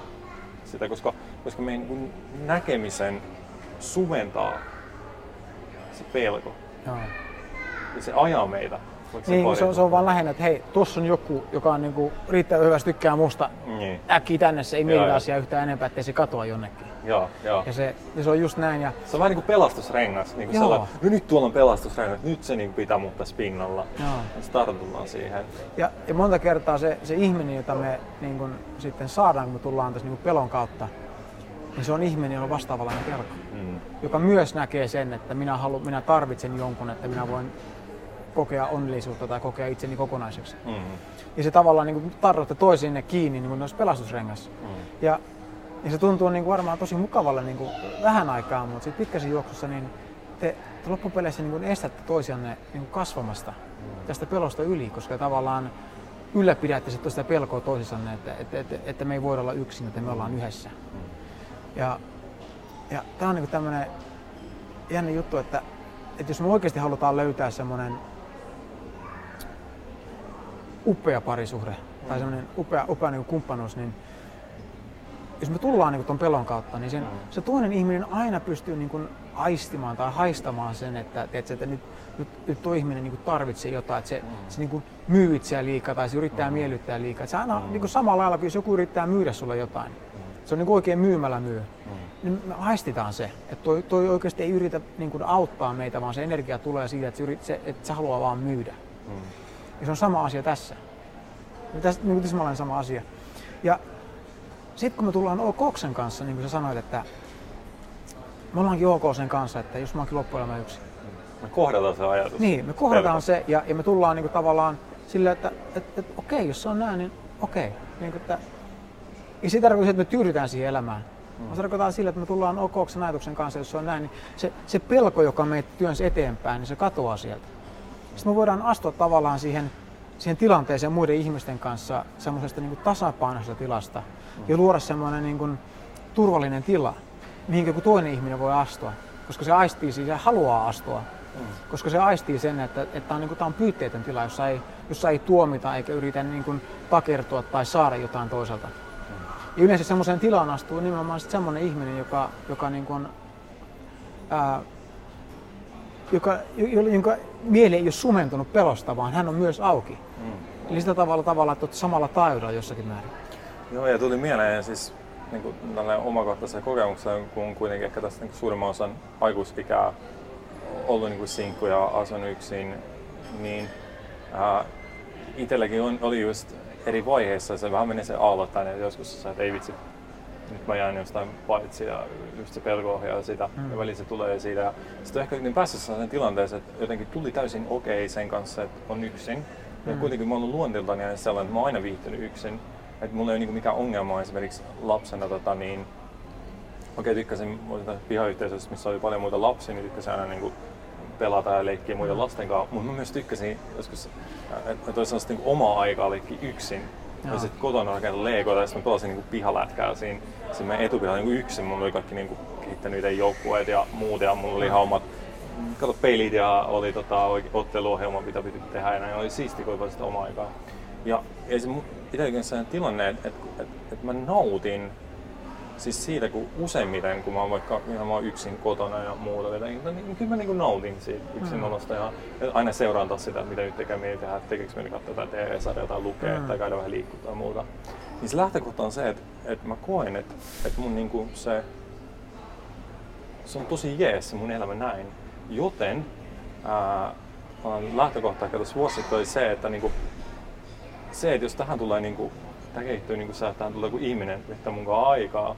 sitä, koska, koska meidän niin näkemisen suventaa se pelko. Joo. Ja se ajaa meitä. Niin, se, on, se on vaan lähinnä, että hei, tuossa on joku, joka on niinku riittävän hyvästi tykkää musta. Niin. Äkkiä tänne, se ei mieti asiaa yhtään enempää, ettei se katoa jonnekin. Joo, joo. Ja se, ja se on just näin. Ja... Se on vähän niin kuin pelastusrengas. Niin kuin sellainen, no nyt tuolla on pelastusrengas, nyt se niin pitää mut tässä pinnalla. Joo. Ja tartutaan siihen. Ja, ja monta kertaa se, se ihminen, jota me niin kuin, sitten saadaan, kun me tullaan tässä niin kuin pelon kautta, niin se on ihminen, jolla on vastaavallainen pelko. Mm. Joka myös näkee sen, että minä, halu, minä tarvitsen jonkun, että minä voin kokea onnellisuutta tai kokea itseni kokonaiseksi. Mm-hmm. Ja se tavallaan niin tarrotte toisiinne kiinni niin kuin olisi pelastusrengas. Mm. Ja, ja se tuntuu niin kuin varmaan tosi mukavalle niin kuin vähän aikaa, mutta sitten pitkässä juoksussa niin te, te loppupeleissä niin kuin estätte toisianne niin kuin kasvamasta mm. tästä pelosta yli, koska tavallaan ylläpidätte sitä pelkoa toisissanne, että, että, että, että me ei voida olla yksin, että me ollaan yhdessä. Mm. Ja, ja tämä on niin tämmöinen jännä juttu, että, että jos me oikeasti halutaan löytää semmoinen upea parisuhde mm. tai semmoinen upea, upea niin kumppanuus, niin jos me tullaan niin tuon pelon kautta, niin sen, mm. se toinen ihminen aina pystyy niin kuin aistimaan tai haistamaan sen, että, tiedätkö, että nyt, nyt, nyt tuo ihminen niin tarvitsee jotain, että se, mm. se niin myy itseään liikaa tai se yrittää mm. miellyttää liikaa. Se aina mm. niin kuin samalla lailla, jos joku yrittää myydä sulle jotain. Se on niin kuin oikein myymällä myy. Mm. Niin me haistitaan se, että toi, toi oikeasti ei yritä niin kuin auttaa meitä, vaan se energia tulee siitä, että se, yrit, se, että se haluaa vaan myydä. Mm. Ja se on sama asia tässä. Tässä niin tismalleen sama asia. Ja sitten kun me tullaan OKoksen kanssa, niin kuin sä sanoit, että me ollaankin OK sen kanssa, että jos mä oonkin loppuelämä yksin. Me kohdataan se ajatus. Niin, me kohdataan se ja, ja me tullaan niin kuin tavallaan sillä, että et, et, okei, jos se on näin, niin okei. Niin kuin, että, ja sitä tarkoittaa, että me tyydytään siihen elämään. Mm. Se tarkoittaa sillä, että me tullaan OKoksen ajatuksen kanssa, jos se on näin, niin se, se pelko, joka meitä työnsi eteenpäin, niin se katoaa sieltä. Sitten me voidaan astua tavallaan siihen, siihen tilanteeseen muiden ihmisten kanssa semmoisesta niin tasapainoisesta tilasta mm. ja luoda semmoinen niin kuin, turvallinen tila, mihin joku toinen ihminen voi astua, koska se aistii siis ja haluaa astua. Mm. Koska se aistii sen, että, että tämä on, niin kuin, tämä on pyytteetön tila, jossa ei, jossa ei tuomita eikä yritä niin kuin, takertua tai saada jotain toiselta. Mm. Ja yleensä semmoiseen tilaan astuu nimenomaan semmoinen ihminen, joka, joka niin kuin, ää, joka, jonka mieli ei ole sumentunut pelosta, vaan hän on myös auki. Mm. Eli sitä tavalla, tavalla että olet samalla taajuudella jossakin määrin. Joo, ja tuli mieleen siis niin kuin omakohtaisen kokemuksen, kun kuitenkin ehkä tässä niin suurimman osan aikuisikää ollut niin kuin sinkku ja asunut yksin, niin ää, itselläkin on, oli just eri vaiheissa, se vähän meni se aallottainen, joskus sä, että ei vitsi, nyt mä jään jostain paitsi ja just se pelko ohjaa sitä mm. ja väliin se tulee siitä. Ja sitten ehkä niin päässyt sellaisen tilanteeseen, että jotenkin tuli täysin okei okay sen kanssa, että on yksin. Ja mm. kuitenkin mä oon luonteeltani sellainen, että mä oon aina viihtynyt yksin. Että mulla ei ole niinku mikään ongelma esimerkiksi lapsena tota, niin okei, okay, tykkäsin pihayhteisössä, missä oli paljon muita lapsia, niin tykkäsin aina niin kuin pelata ja leikkiä muiden lasten kanssa. Mutta mä myös tykkäsin joskus, että olisi sellaista niin omaa aikaa leikkiä yksin. Ja sitten kotona rakentaa Legoita ja sitten mä pelasin niin pihalätkää siinä, siinä meidän etupihalla niin yksin. Mulla oli kaikki niin kuin, kehittänyt itse joukkueet ja muut ja mulla oli ihan omat kato peilit ja oli tota, otteluohjelma, mitä piti tehdä ja näin. Oli siisti, kun oli sitä omaa aikaa. Ja, ja se itselläkin sellainen tilanne, että, että, että, että mä nautin siis siitä, kun useimmiten, kun mä oon vaikka ihan vaan yksin kotona ja muuta, niin, niin kyllä mä niin nautin siitä yksin olosta ja aina seuraan taas sitä, mitä nyt tekee mieli tehdä, että tekeekö mieli katsoa jotain TV-sarjaa tai lukea mm. tai käydä vähän liikkua tai muuta. Niin se lähtökohta on se, että, että mä koen, että, että mun niin kuin se, se on tosi jees se mun elämä näin. Joten ää, lähtökohta ehkä tuossa vuosi oli se, että niin kuin, se, että jos tähän tulee niin kuin, tämä kehittyy niin kuin se, että tähän tulee joku ihminen että mun aikaa,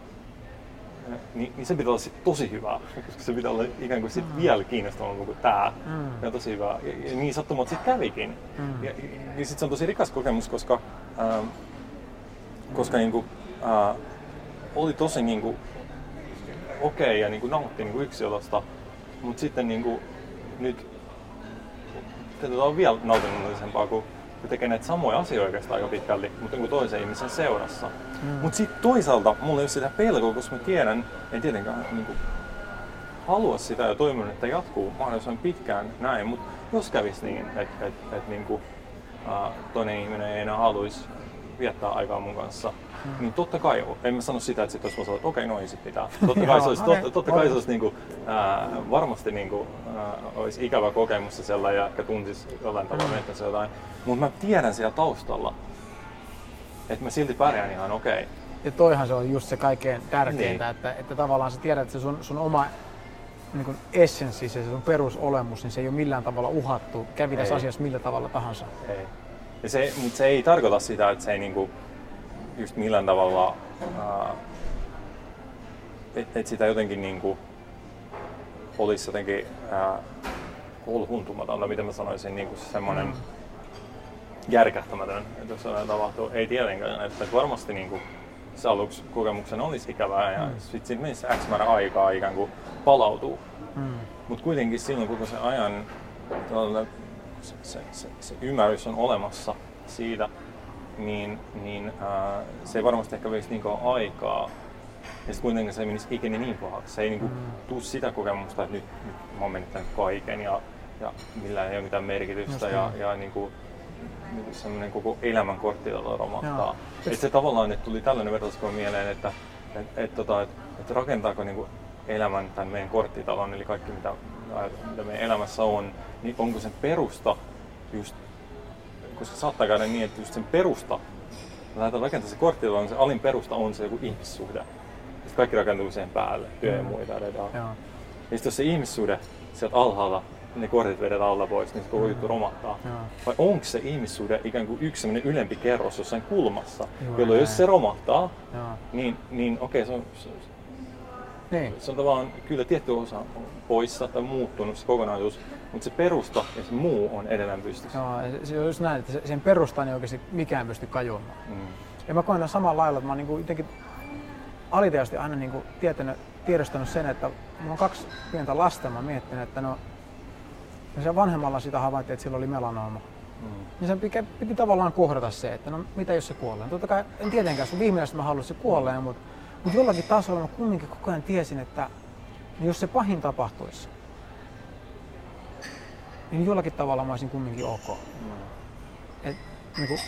niin, niin se pitää olla sit tosi hyvä, koska se pitää olla ikään kuin sit mm. vielä kiinnostavampi kuin tämä. Mm. Ja tosi hyvä. Ja, ja niin sattumat sitten kävikin. Mm. Ja, ja, ja sitten se on tosi rikas kokemus, koska, ähm, koska niin kuin, äh, oli tosi niin kuin, okei okay, ja niin kuin nautti niin kuin yksilöstä, mutta sitten niin kuin, nyt tätä on vielä nautinnollisempaa, kun, kun tekee näitä samoja asioita oikeastaan aika pitkälti, mutta niin toisen ihmisen seurassa. Mm. Mutta sitten toisaalta mulla ei ole sitä pelkoa, koska mä tiedän, en tietenkään niin kuin, halua sitä ja toivon, että jatkuu mahdollisimman pitkään näin, mutta jos kävisi niin, että et, et, niin kuin, uh, toinen ihminen ei enää haluaisi viettää aikaa mun kanssa, hmm. niin totta kai, en mä sano sitä, että sit olisi että okei, okay, no ei sit mitään. Totta kai se olisi, totta, totta kai se olisi niinku, ää, varmasti niinku, ää, olisi ikävä kokemus se sellainen ja ehkä tuntisi jollain tavalla mm. se jotain. Mutta mä tiedän siellä taustalla, että mä silti pärjään ihan okei. Okay. Ja toihan se on just se kaikkein tärkeintä, niin. että, että tavallaan sä tiedät, että se sun, sun oma niin kuin essenssi, se sun perusolemus, niin se ei ole millään tavalla uhattu, kävi tässä asiassa millä tavalla tahansa. Ei. Ja se, mutta se ei tarkoita sitä, että se ei niinku, just millään tavalla, että et sitä jotenkin niinku, olisi jotenkin hulhuntumatonta, mitä mä sanoisin, niinku semmoinen mm. järkähtämätön, että jos jotain tapahtuu. Ei tietenkään, että varmasti niinku, se aluksi kokemuksen olisi ikävää ja mm. sitten sit menisi X määrä aikaa ikään kuin palautuu. Mm. Mutta kuitenkin silloin koko sen ajan se, se, se, se ymmärrys on olemassa siitä, niin, niin ää, se ei varmasti ehkä veisi niin aikaa. Ja sitten kuitenkin se menisi ikinä niin pahaksi. Se ei niin kuin, mm. tuu sitä kokemusta, että nyt, nyt mä oon menettänyt kaiken ja, ja millään ei ole mitään merkitystä. ja, ja niin kuin, niin kuin semmoinen koko elämän korttitalo romahtaa. Et se tavallaan, että tuli tällainen vertauskuva mieleen, että et, et, tota, et, et rakentaako niin kuin elämän tämän meidän korttitalon, eli kaikki mitä, mitä meidän elämässä on, niin onko sen perusta just, koska saattaa käydä niin, että just sen perusta, lähdetään rakentamaan se korttitalon, niin se alin perusta on se joku ihmissuhde. Sitten kaikki rakentuu sen päälle, työ ja mm. muita. Ja sitten jos se ihmissuhde sieltä alhaalla ne kortit vedetään alla pois, niin se koko juttu romahtaa. Joo. Vai onko se ihmissuhde ikään kuin yksi ylempi kerros jossain kulmassa, Joo, jolloin näin. jos se romahtaa, Joo. niin, niin okei, okay, se on, se, niin. se on tavallaan kyllä tietty osa on poissa tai muuttunut se kokonaisuus, mutta se perusta ja se muu on edelleen pystyssä. Joo, se on just näin, että sen perustaan ei oikeasti mikään pysty kajoamaan. Mm. Ja mä koen samalla lailla, että mä oon niin jotenkin aliteasti aina niin kuin tietänyt, tiedostanut sen, että mulla on kaksi pientä lasta ja mä miettinyt, että no ja se vanhemmalla sitä havaittiin, että sillä oli melanooma. Mm. Niin sen piti, piti tavallaan kohdata se, että no mitä jos se kuolee. Totta kai en tietenkään, sun viimeistä mä haluaisin se kuolee, mutta, mutta jollakin tasolla mä kumminkin koko ajan tiesin, että jos se pahin tapahtuisi, niin jollakin tavalla mä olisin kumminkin ok. Mm. Et, niin kuin,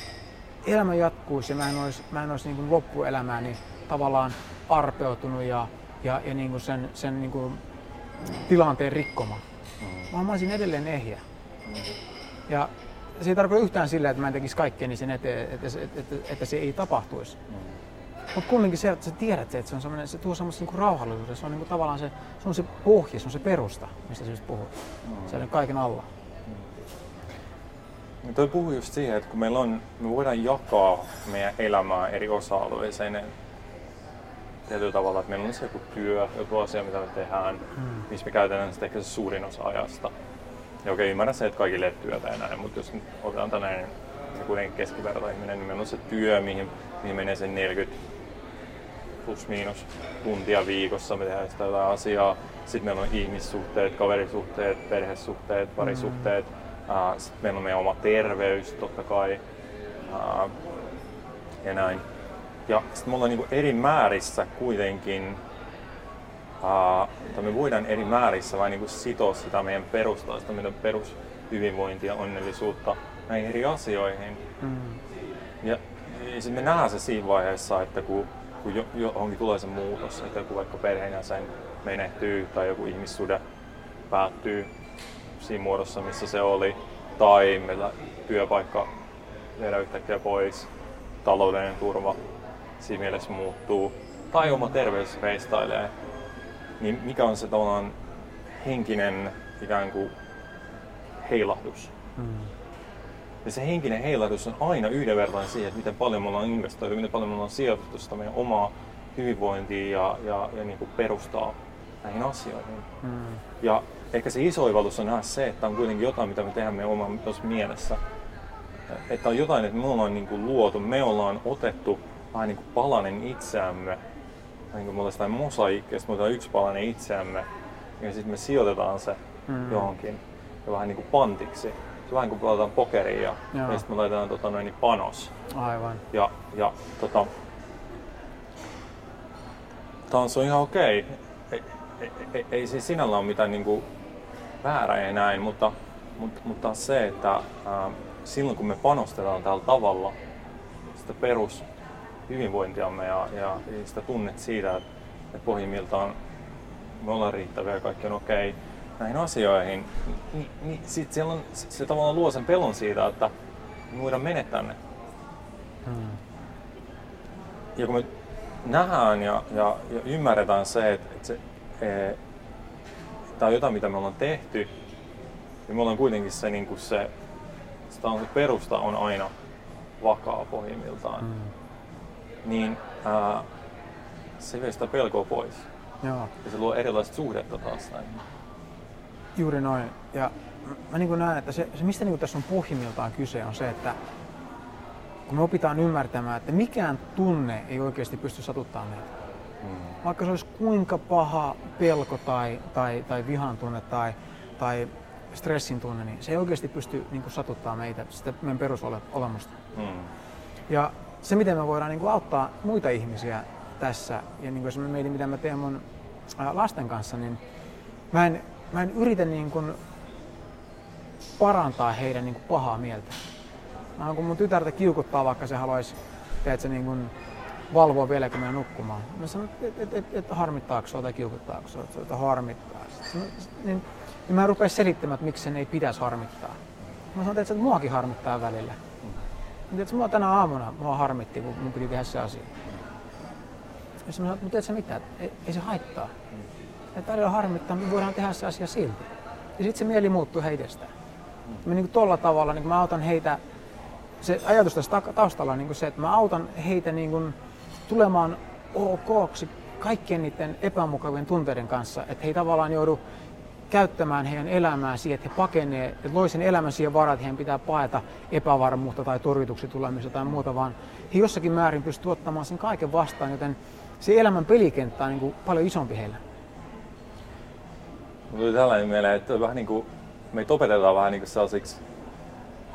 elämä jatkuisi ja mä en olisi, mä en olisi niin kuin loppuelämääni tavallaan arpeutunut ja, ja, ja niin kuin sen, sen niin kuin tilanteen rikkoma vaan mä olisin edelleen ehjä. Ja se ei tarkoita yhtään sillä, että mä en tekisi kaikkeni sen eteen, että, että, että, että se ei tapahtuisi. Mm. Mutta kumminkin se, että sä tiedät, että se, on se tuo semmoista niinku rauhallisuutta, se on niinku tavallaan se, se, on se pohja, se on se perusta, mistä sä just puhut. Mm. Se on kaiken alla. Mm. Toi puhuu just siihen, että kun meillä on, me voidaan jakaa meidän elämää eri osa-alueeseen, tietyllä tavalla, että meillä on se joku työ, joku asia, mitä me tehdään, mm. missä me käytetään sitä ehkä se suurin osa ajasta. Ja okei, ymmärrän se, että kaikille ei työtä näin, mutta jos otetaan tällainen se kuitenkin keskivertoihminen, niin meillä on se työ, mihin, mihin menee se 40 plus miinus tuntia viikossa, me tehdään sitä jotain asiaa. Sitten meillä on ihmissuhteet, kaverisuhteet, perhesuhteet, parisuhteet. Mm. Sitten meillä on meidän oma terveys totta kai. Ja näin. Ja sitten me ollaan niin eri määrissä kuitenkin, tai me voidaan eri määrissä vain niin sitoa sitä meidän perustaa, sitä meidän perushyvinvointia, onnellisuutta näihin eri asioihin. Mm. Ja, ja sitten me nähdään se siinä vaiheessa, että kun, kun jo, johonkin tulee se muutos, että joku vaikka perheenjäsen menehtyy tai joku ihmissuhde päättyy siinä muodossa, missä se oli, tai meillä työpaikka viedään yhtäkkiä pois, taloudellinen turva siinä mielessä muuttuu, tai oma terveys reistailee, niin mikä on se tavallaan henkinen ikään kuin heilahdus. Mm. Ja se henkinen heilahdus on aina yhdenvertainen siihen, että miten paljon me ollaan investoitu, miten paljon me ollaan sijoitettu sitä meidän omaa hyvinvointia ja, ja, ja niin kuin perustaa näihin asioihin. Mm. Ja ehkä se iso oivallus on nähdä se, että on kuitenkin jotain, mitä me tehdään meidän omassa mielessä. Että on jotain, että me ollaan niin kuin luotu, me ollaan otettu vähän niin kuin palanen itseämme niin kuin me ollaan sitä mosaikkia, me otetaan yksi palanen itseämme ja sitten me sijoitetaan se mm. johonkin ja vähän niin kuin pantiksi. Se vähän kuin pelataan pokeria ja, ja sitten me laitetaan tota, noin, niin panos. Aivan. Ja, ja tota, tanssi on ihan okei. Ei, ei, ei, ei siis sinällä ole mitään niin kuin väärää ja näin, mutta, mutta, mutta se, että ää, silloin kun me panostetaan tällä tavalla sitä perus hyvinvointiamme ja, ja sitä tunnet siitä, että, että pohjimmiltaan me ollaan riittäviä ja kaikki on okei okay, näihin asioihin, niin, niin sit on, se tavallaan luo sen pelon siitä, että me voidaan menettää ne. Hmm. Ja kun me nähdään ja, ja, ja ymmärretään se, että, että se, e, tämä on jotain, mitä me ollaan tehty, ja me ollaan kuitenkin se, niin kuin se, sitä on se perusta on aina vakaa pohjimmiltaan, hmm. niin ää, se vie sitä pelkoa pois. Joo. Ja se luo erilaista suhdetta taas näin. Juuri noin. Ja mä niin näen, että se, se mistä niin tässä on pohjimmiltaan kyse on se, että kun me opitaan ymmärtämään, että mikään tunne ei oikeasti pysty satuttamaan meitä. Mm. Vaikka se olisi kuinka paha pelko tai, tai, tai vihan tunne tai, tai stressin tunne, niin se ei oikeasti pysty niin kuin, satuttaa meitä, sitä meidän perusolemusta. Mm. Ja se, miten me voidaan niin kuin, auttaa muita ihmisiä tässä, ja niin kuin mietin, mitä mä teen mun lasten kanssa, niin mä en, mä en yritä niin kuin, parantaa heidän niin kuin, pahaa mieltä Mä kun mun tytärtä kiukuttaa, vaikka se haluaisi teetkö, niin kun valvoa vielä, kun menen nukkumaan. Mä sanon, että et, et, et, harmittaako sua tai kiukuttaako sua, että harmittaa. Niin, niin, niin mä rupean selittämään, että miksi sen ei pitäisi harmittaa. Mä sanon, että muakin harmittaa välillä. Tiedätkö, mua tänä aamuna mua harmitti, kun mun piti tehdä se asia. Ja mä sanoin, tiedätkö mitä, ei, ei se haittaa. Että välillä harmittaa, me voidaan tehdä se asia silti. Ja sitten se mieli muuttuu heidestään. Mä niin tolla tavalla niin mä autan heitä se ajatus tässä taustalla on niin se, että mä autan heitä niin kuin tulemaan okoksi kaikkien niiden epämukavien tunteiden kanssa, että he ei tavallaan joudu käyttämään heidän elämää siihen, että he pakenee, että loi sen elämän siihen varat, että heidän pitää paeta epävarmuutta tai torjutuksi tulemista tai muuta, vaan he jossakin määrin pystyvät ottamaan sen kaiken vastaan, joten se elämän pelikenttä on niin kuin paljon isompi heillä. Tuli tällainen mieleen, että vähän niin kuin, meitä opetetaan vähän niin kuin sellaisiksi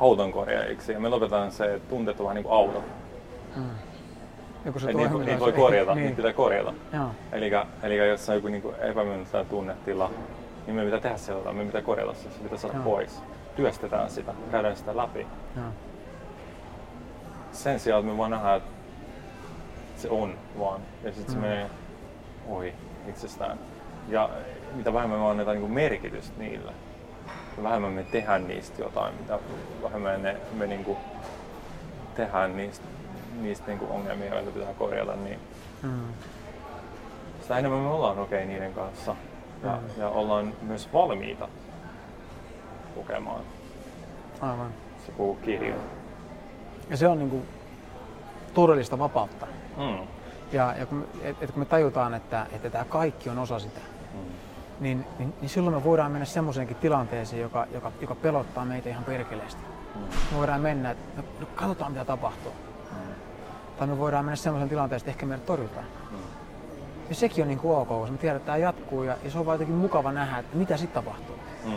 autonkorjaajiksi ja me lopetetaan se, että tunteet on vähän niin kuin auto. Hmm. Joku se niitä, niitä voi korjata, niin. niitä pitää korjata. Eli, jos on joku niin epämyönteinen tunnetila, niin me pitää tehdä sellaista, me pitää korjata se, se pitää saada Joo. pois. Työstetään sitä, käydään sitä läpi. Joo. Sen sijaan, että me vaan nähdään, että se on vaan, ja sitten se mm. menee ohi itsestään. Ja mitä vähemmän me annetaan niin merkitystä niille, vähemmän me tehdään niistä jotain, mitä vähemmän ne, me niinku tehdään niistä, niistä niinku ongelmia, joita pitää korjata, niin mm. sitä enemmän me ollaan okei okay niiden kanssa ja, mm. ja ollaan myös valmiita lukemaan. Aivan. Se puhuu kirja. Ja se on niinku todellista vapautta. Mm. Ja, ja kun, et, et kun me tajutaan, että, että tämä kaikki on osa sitä, mm niin, niin, niin silloin me voidaan mennä semmoiseenkin tilanteeseen, joka, joka, joka pelottaa meitä ihan perkeleesti. Mm. Me voidaan mennä, että no, katsotaan mitä tapahtuu. Mm. Tai me voidaan mennä semmoiseen tilanteeseen, että ehkä meidät torjutaan. Mm. Ja sekin on niin kuin ok, koska me tiedetään, että tämä jatkuu ja, ja se on vaan jotenkin mukava nähdä, että mitä sitten tapahtuu. Mm.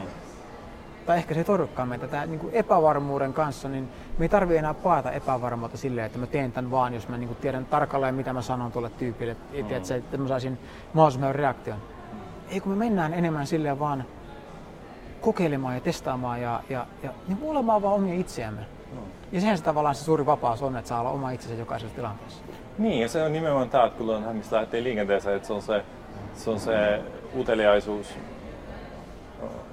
Tai ehkä se ei torjukaan meitä. Tämä niin kuin epävarmuuden kanssa, niin me ei tarvitse enää paeta epävarmuutta silleen, että mä teen tämän vaan, jos mä niin kuin tiedän tarkalleen, mitä mä sanon tuolle tyypille, että, mm. että mä saisin mahdollisimman reaktion ei kun me mennään enemmän silleen vaan kokeilemaan ja testaamaan ja, ja, ja niin olemaan vaan omia itseämme. No. Ja sehän se tavallaan se suuri vapaus on, että saa olla oma itsensä jokaisessa tilanteessa. Niin, ja se on nimenomaan tämä, että kun on mistä lähtee liikenteeseen, että se on se, se, on se uteliaisuus,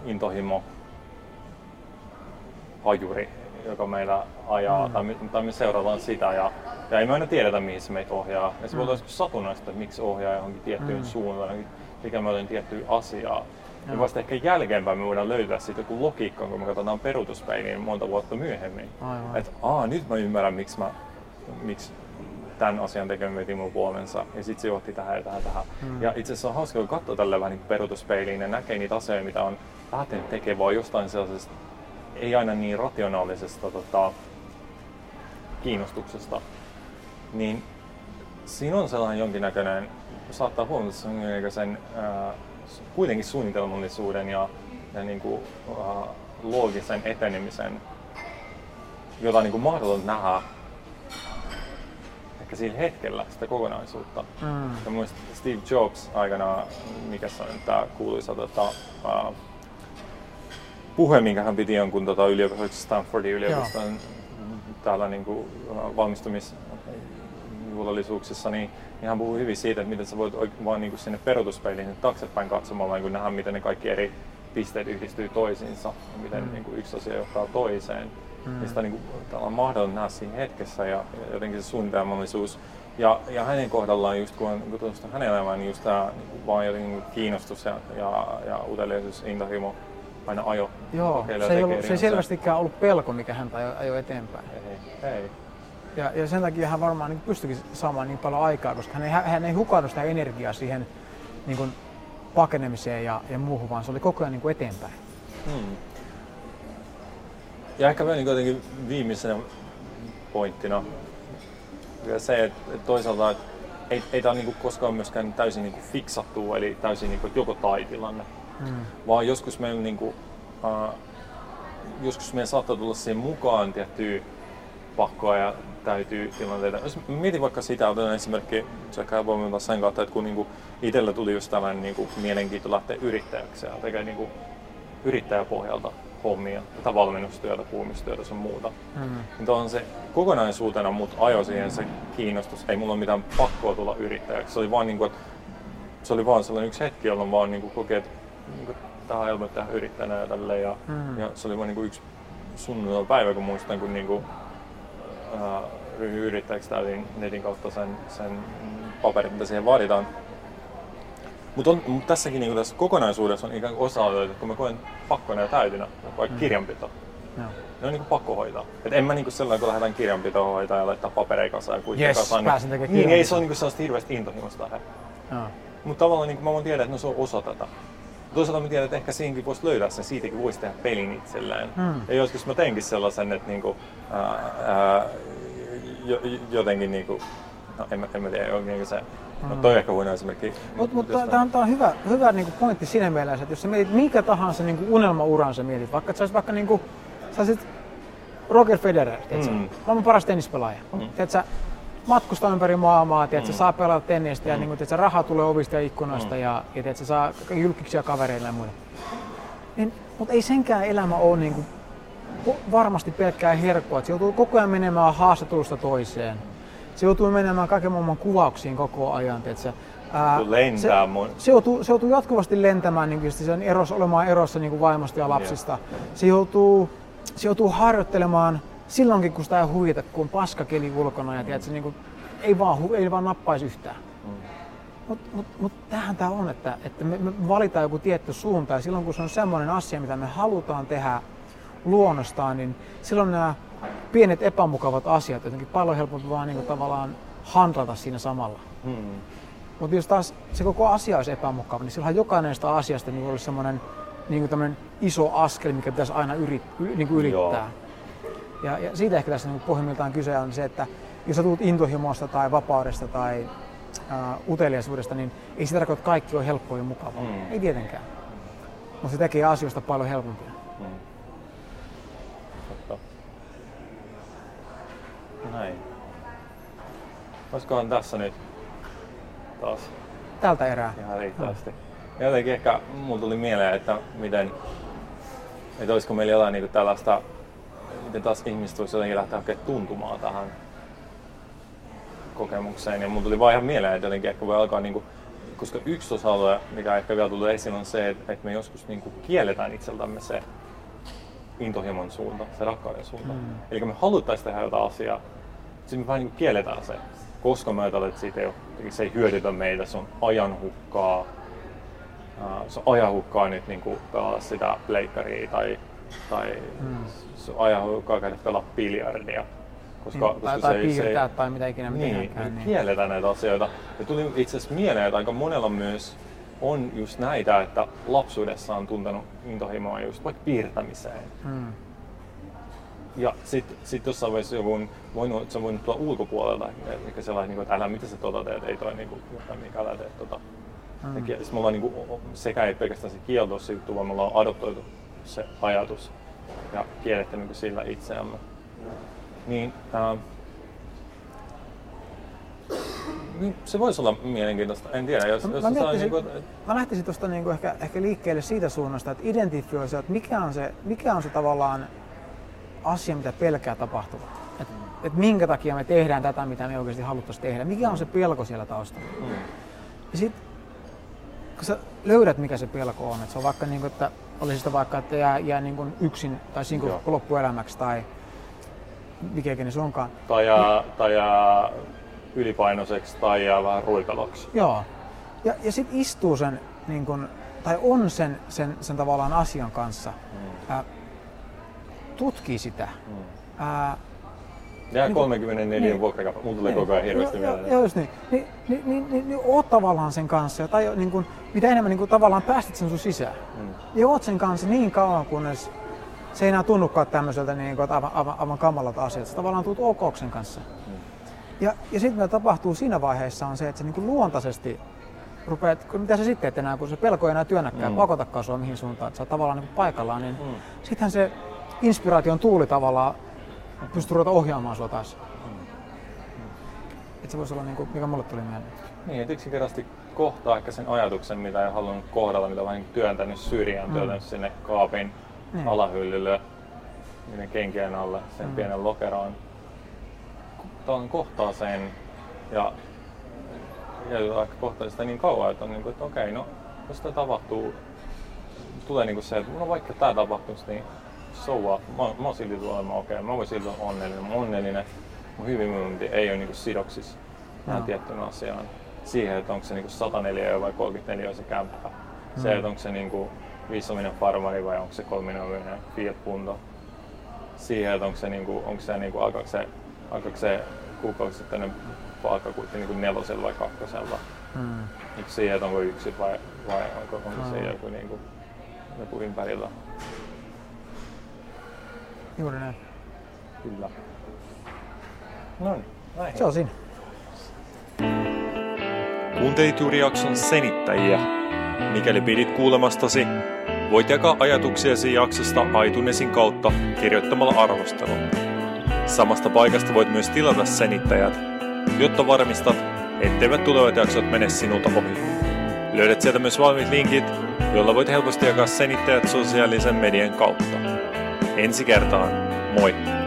intohimo, hajuri, joka meillä ajaa, mm. tai, me, tai me seurataan sitä, ja, ja ei me aina tiedetä, mihin se meitä ohjaa. Ja se mm. voi olla satunnaista, että miksi ohjaa johonkin tiettyyn mm. suuntaan, mikä me olen tiettyä asiaa. Ja niin vasta ehkä jälkeenpäin me voidaan löytää sitten joku logiikka, kun me katsotaan peruutuspeiliin monta vuotta myöhemmin. Että aa, nyt mä ymmärrän, miksi, mä, miksi tämän asian tekeminen veti mun puolensa ja sitten se johti tähän ja tähän tähän. Hmm. Ja itse asiassa on hauska, kun katsoo tälle vähän niin peruutuspeiliin ja näkee niitä asioita, mitä on lähtenyt tekemään jostain sellaisesta ei aina niin rationaalisesta tota, kiinnostuksesta, niin siinä on sellainen jonkinnäköinen saattaa huomata sen, sen ää, kuitenkin suunnitelmallisuuden ja, ja niin kuin, ää, loogisen etenemisen, jota niin kuin mahdoton nähdä ehkä sillä hetkellä sitä kokonaisuutta. Mm. Ja muistan Steve Jobs aikana, mikä se on tämä kuuluisa tota, uh, puhe, minkä hän piti jonkun tota, yliopiston, Stanfordin yliopiston täällä niin kuin, uh, valmistumisjuhlallisuuksissa, niin, hän puhui hyvin siitä, että miten sä voit vaan niin kuin sinne peruutuspeiliin taaksepäin katsomalla niin nähdä, miten ne kaikki eri pisteet yhdistyy toisiinsa ja miten mm. niin kuin yksi asia johtaa toiseen. Mm. Ja sitä niin kuin, on mahdollista nähdä siinä hetkessä ja jotenkin se suunnitelmallisuus. Ja, ja hänen kohdallaan, just kun on kun hänen elämään, niin just tämä niin vaan jotenkin niin kiinnostus ja, ja, ja uteliaisuus, intohimo aina ajo. Joo, se ei, ollut, se ei selvästikään ollut pelko, mikä häntä ajoi, ajo eteenpäin. Ei, ei. Ja, ja sen takia hän varmaan niin pystyikin saamaan niin paljon aikaa, koska hän ei, hän ei hukannut sitä energiaa siihen niin kuin pakenemiseen ja, ja muuhun, vaan se oli koko ajan niin kuin eteenpäin. Hmm. Ja ehkä vielä niin jotenkin viimeisenä pointtina vielä se, että toisaalta että ei, ei tämä niin koskaan myöskään täysin niin fiksattu, eli täysin niin joko tai tilanne, hmm. vaan joskus meillä, niin kuin, uh, joskus meillä saattaa tulla siihen mukaan tiettyä pakkoa ja täytyy tilanteita. Jos mietin vaikka sitä, otetaan esimerkki, se voimme sen kautta, että kun niinku itsellä tuli just tällainen niinku mielenkiinto lähteä yrittäjäksi ja tekee niinku yrittäjäpohjalta hommia, tätä valmennustyötä, puumistyötä sun muuta. Mm. Niin on se kokonaisuutena mut ajo siihen se kiinnostus. Ei mulla ole mitään pakkoa tulla yrittäjäksi. Se oli vaan, niinku, se oli vaan sellainen yksi hetki, jolloin vaan niinku koki, että niinku, tähän on helppo tehdä yrittäjänä ja tälleen. Ja, mm. ja se oli vaan niinku yksi sunnuntai päivä, kun muistan, kun niinku, äh, ryhdyin yrittäjäksi täytin netin kautta sen, sen paperit, mitä siihen vaaditaan. Mutta mut tässäkin niin tässä kokonaisuudessa on ikään kuin osa että kun mä koen pakkona ja täytynä, vaikka mm. kirjanpito, no. ne on niin kuin pakko hoitaa. Et en mä niin kuin sellainen, kun lähdetään kirjanpitoa hoitaa ja laittaa papereita kasaan ja kuitenkin yes, kasaan, niin, niin ei se ole niin kuin sellaista hirveästi intohimosta. No. Mutta tavallaan niin kuin mä voin tiedä, että no se on osa tätä. Toisaalta mä tiedän, että ehkä siinäkin voisi löytää sen, siitäkin voisi tehdä pelin itselleen. Hmm. Ja joskus mä teinkin sellaisen, että niinku, ää, ää, jo, jotenkin niinku, no en, en mä tiedä, onko se No toi ehkä huono esimerkki. Mutta mut, tämä on, on hyvä, hyvä niinku pointti siinä mielessä, että jos sä mietit minkä tahansa niinku unelmauran sä mietit, vaikka sä vaikka niinku, sä olisit Roger Federer, mm. maailman paras tennispelaaja. Mm. Tiedätkö, matkustaa ympäri maailmaa, tiedätkö, mm. saa pelata tennistä ja mm. niin kuin, tiedätkö, rahaa tulee ovista ja ikkunoista mm. ja, ja tiedätkö, saa julkisia kavereille ja muuta. Niin, mutta ei senkään elämä ole niin kuin, varmasti pelkkää herkkua. Se joutuu koko ajan menemään haastattelusta toiseen. Se joutuu menemään kaiken maailman kuvauksiin koko ajan. Tiedätkö, Ää, lentää se, mun. Se joutuu, se joutuu jatkuvasti lentämään, niin se on eros, olemaan erossa niin kuin vaimosta ja lapsista. Yeah. Se, joutuu, se joutuu harjoittelemaan silloinkin, kun sitä ei huvita, kun on paskakeli ulkona ja tiedätkö, niin kuin, ei, vaan, ei vaan nappaisi yhtään. Mm. Mutta mut, mut tämähän tämä on, että, että me, me valitaan joku tietty suunta ja silloin kun se on semmoinen asia, mitä me halutaan tehdä luonnostaan, niin silloin nämä pienet epämukavat asiat jotenkin paljon helpompi vaan niin tavallaan handlata siinä samalla. Mm. Mutta jos taas se koko asia olisi epämukava, niin silloin jokainen sitä asiasta niin olisi semmoinen niin iso askel, mikä pitäisi aina yrit, niin kuin yrittää. Joo. Ja, ja siitä ehkä tässä niin pohjimmiltaan kyse on se, että jos sä tulet intohimosta tai vapaudesta tai uh, uteliaisuudesta, niin ei sitä tarkoita, että kaikki on helppoa ja mukavaa. Mm. Ei tietenkään. Mutta se tekee asioista paljon helpompia. Mm. Totta. Näin. Olisikohan tässä nyt taas? Tältä erää. Ihan riittävästi. No. Jotenkin ehkä mulla tuli mieleen, että miten, että olisiko meillä jotain niin tällaista miten taas ihmiset voisi jotenkin lähteä hakemaan tuntumaan tähän kokemukseen. Ja mulla tuli vaan ihan mieleen, että jotenkin ehkä voi alkaa niin kuin, koska yksi osa-alue, mikä ehkä vielä tulee esiin, on se, että me joskus niin kuin kielletään itseltämme se intohimon suunta, se rakkauden suunta. Mm. Eli me haluttaisiin tehdä jotain asiaa, sitten me vähän niin kuin kielletään se, koska me ajatellaan, että siitä ei, ole, se ei hyödytä meitä, se on ajanhukkaa. Se on ajanhukkaa nyt niin kuin pelata sitä leikkaria tai, tai mm ajan käydä pelaa biljardia. Koska, mm, koska tai, tai se, piirtää se, tai mitä ikinä niin, tehdäänkään. Niin, kielletään näitä asioita. Ja tuli itse asiassa mieleen, että aika monella myös on just näitä, että lapsuudessa on tuntenut intohimoa just vaikka piirtämiseen. Hmm. ja sitten sit jossain vaiheessa joku voinut, se voinut tulla ulkopuolelta, eikä sellainen, niin että älä mitä sä tota teet, ei toi niin kuin, mikä älä teet tota. Mm. Ja siis me ollaan niin kuin, sekä ei pelkästään se kielto se juttu, vaan me ollaan adoptoitu se ajatus ja niin sillä itseämme. Niin, äh, niin, se voisi olla mielenkiintoista, en tiedä. Jos, mä, jos mä, niin kuin... mä lähtisin tuosta niin ehkä, ehkä liikkeelle siitä suunnasta, että identifioisi, että mikä on se, mikä on se tavallaan asia, mitä pelkää tapahtuva. Että et minkä takia me tehdään tätä, mitä me oikeasti haluttaisiin tehdä. Mikä on se pelko siellä taustalla. Mm. Ja sitten kun sä löydät, mikä se pelko on, että se on vaikka, niin kuin, että olisi sitä vaikka, että jää, jää niin kuin yksin tai sinko loppuelämäksi tai mikä ikinä se onkaan. Tai jää, niin, tai jää ylipainoiseksi tai jää vähän ruipeloksi. Joo. Ja, ja sitten istuu sen, niin kun, tai on sen, sen, sen tavallaan asian kanssa, mm. ää, tutkii sitä. Mm. Ää, Jää niin 34 niin, vuokrakappa, mun tulee niin, koko ajan hirveästi joo, mieleen. Joo, just niin. Niin, niin, niin, niin, niin oot tavallaan sen kanssa, tai niin kun, mitä enemmän niin kun, tavallaan päästit sen sun sisään. Mm. Ja oot sen kanssa niin kauan, kunnes se ei enää tunnukaan tämmöiseltä niin kuin, aivan, aivan, aivan kamalalta asialta. Sä tavallaan tuut ok sen kanssa. Mm. Ja, ja sitten mitä tapahtuu siinä vaiheessa on se, että se niin kuin luontaisesti rupeat, mitä sä sitten teet enää, kun se pelko ei enää työnnäkään, mm. pakotakaan sua mihin suuntaan, että sä oot tavallaan niin paikallaan, niin mm. sittenhän se inspiraation tuuli tavallaan pystyy ruveta ohjaamaan sua taas. Mm. Että se voisi olla, niin kuin, mikä mulle tuli mieleen. Niin, että yksinkertaisesti kohtaa ehkä sen ajatuksen, mitä ei halunnut kohdata, mitä vähän työntänyt syrjään, mm. työntänyt sinne kaapin mm. alahyllylle, niiden kenkien alle, sen mm. pienen lokeroon kohtaan, kohtaa sen ja, ja aika kohtaa sitä niin kauan, että on niin kuin, että okei, no jos sitä tapahtuu, tulee niin kuin se, että no vaikka tämä tapahtuisi, niin so what? Mä, mä oon silti olemaan okei, okay. mä voin silti olla onnellinen. Mä onnellinen, mun hyvinvointi ei ole niin sidoksissa tähän no. tiettyyn asiaan. Siihen, että onko se niin 104 vai 34 se kämppä. Mm. Se, että onko se niin kuin viisominen farmari vai onko se kolminominen Fiat Punto. Siihen, että onko se, niin kuin, onko se, niin kuin, alkaako se alkaako se kuukausisittainen palkka kuitenkin niin kuin nelosella vai kakkosella? Mm. Siihen, että onko yksi vai, vai onko, onko mm. se joku, niin kuin, joku ympärillä? Juuri näin. Kyllä. No niin, Se on siinä. Kuuntelit juuri jakson senittäjiä. Mikäli pidit kuulemastasi, voit jakaa ajatuksiasi jaksosta aitunesin kautta kirjoittamalla arvostelun. Samasta paikasta voit myös tilata senittäjät, jotta varmistat, etteivät tulevat jaksot mene sinulta ohi. Löydät sieltä myös valmiit linkit, joilla voit helposti jakaa senittäjät sosiaalisen median kautta. Ensi kertaan, moi!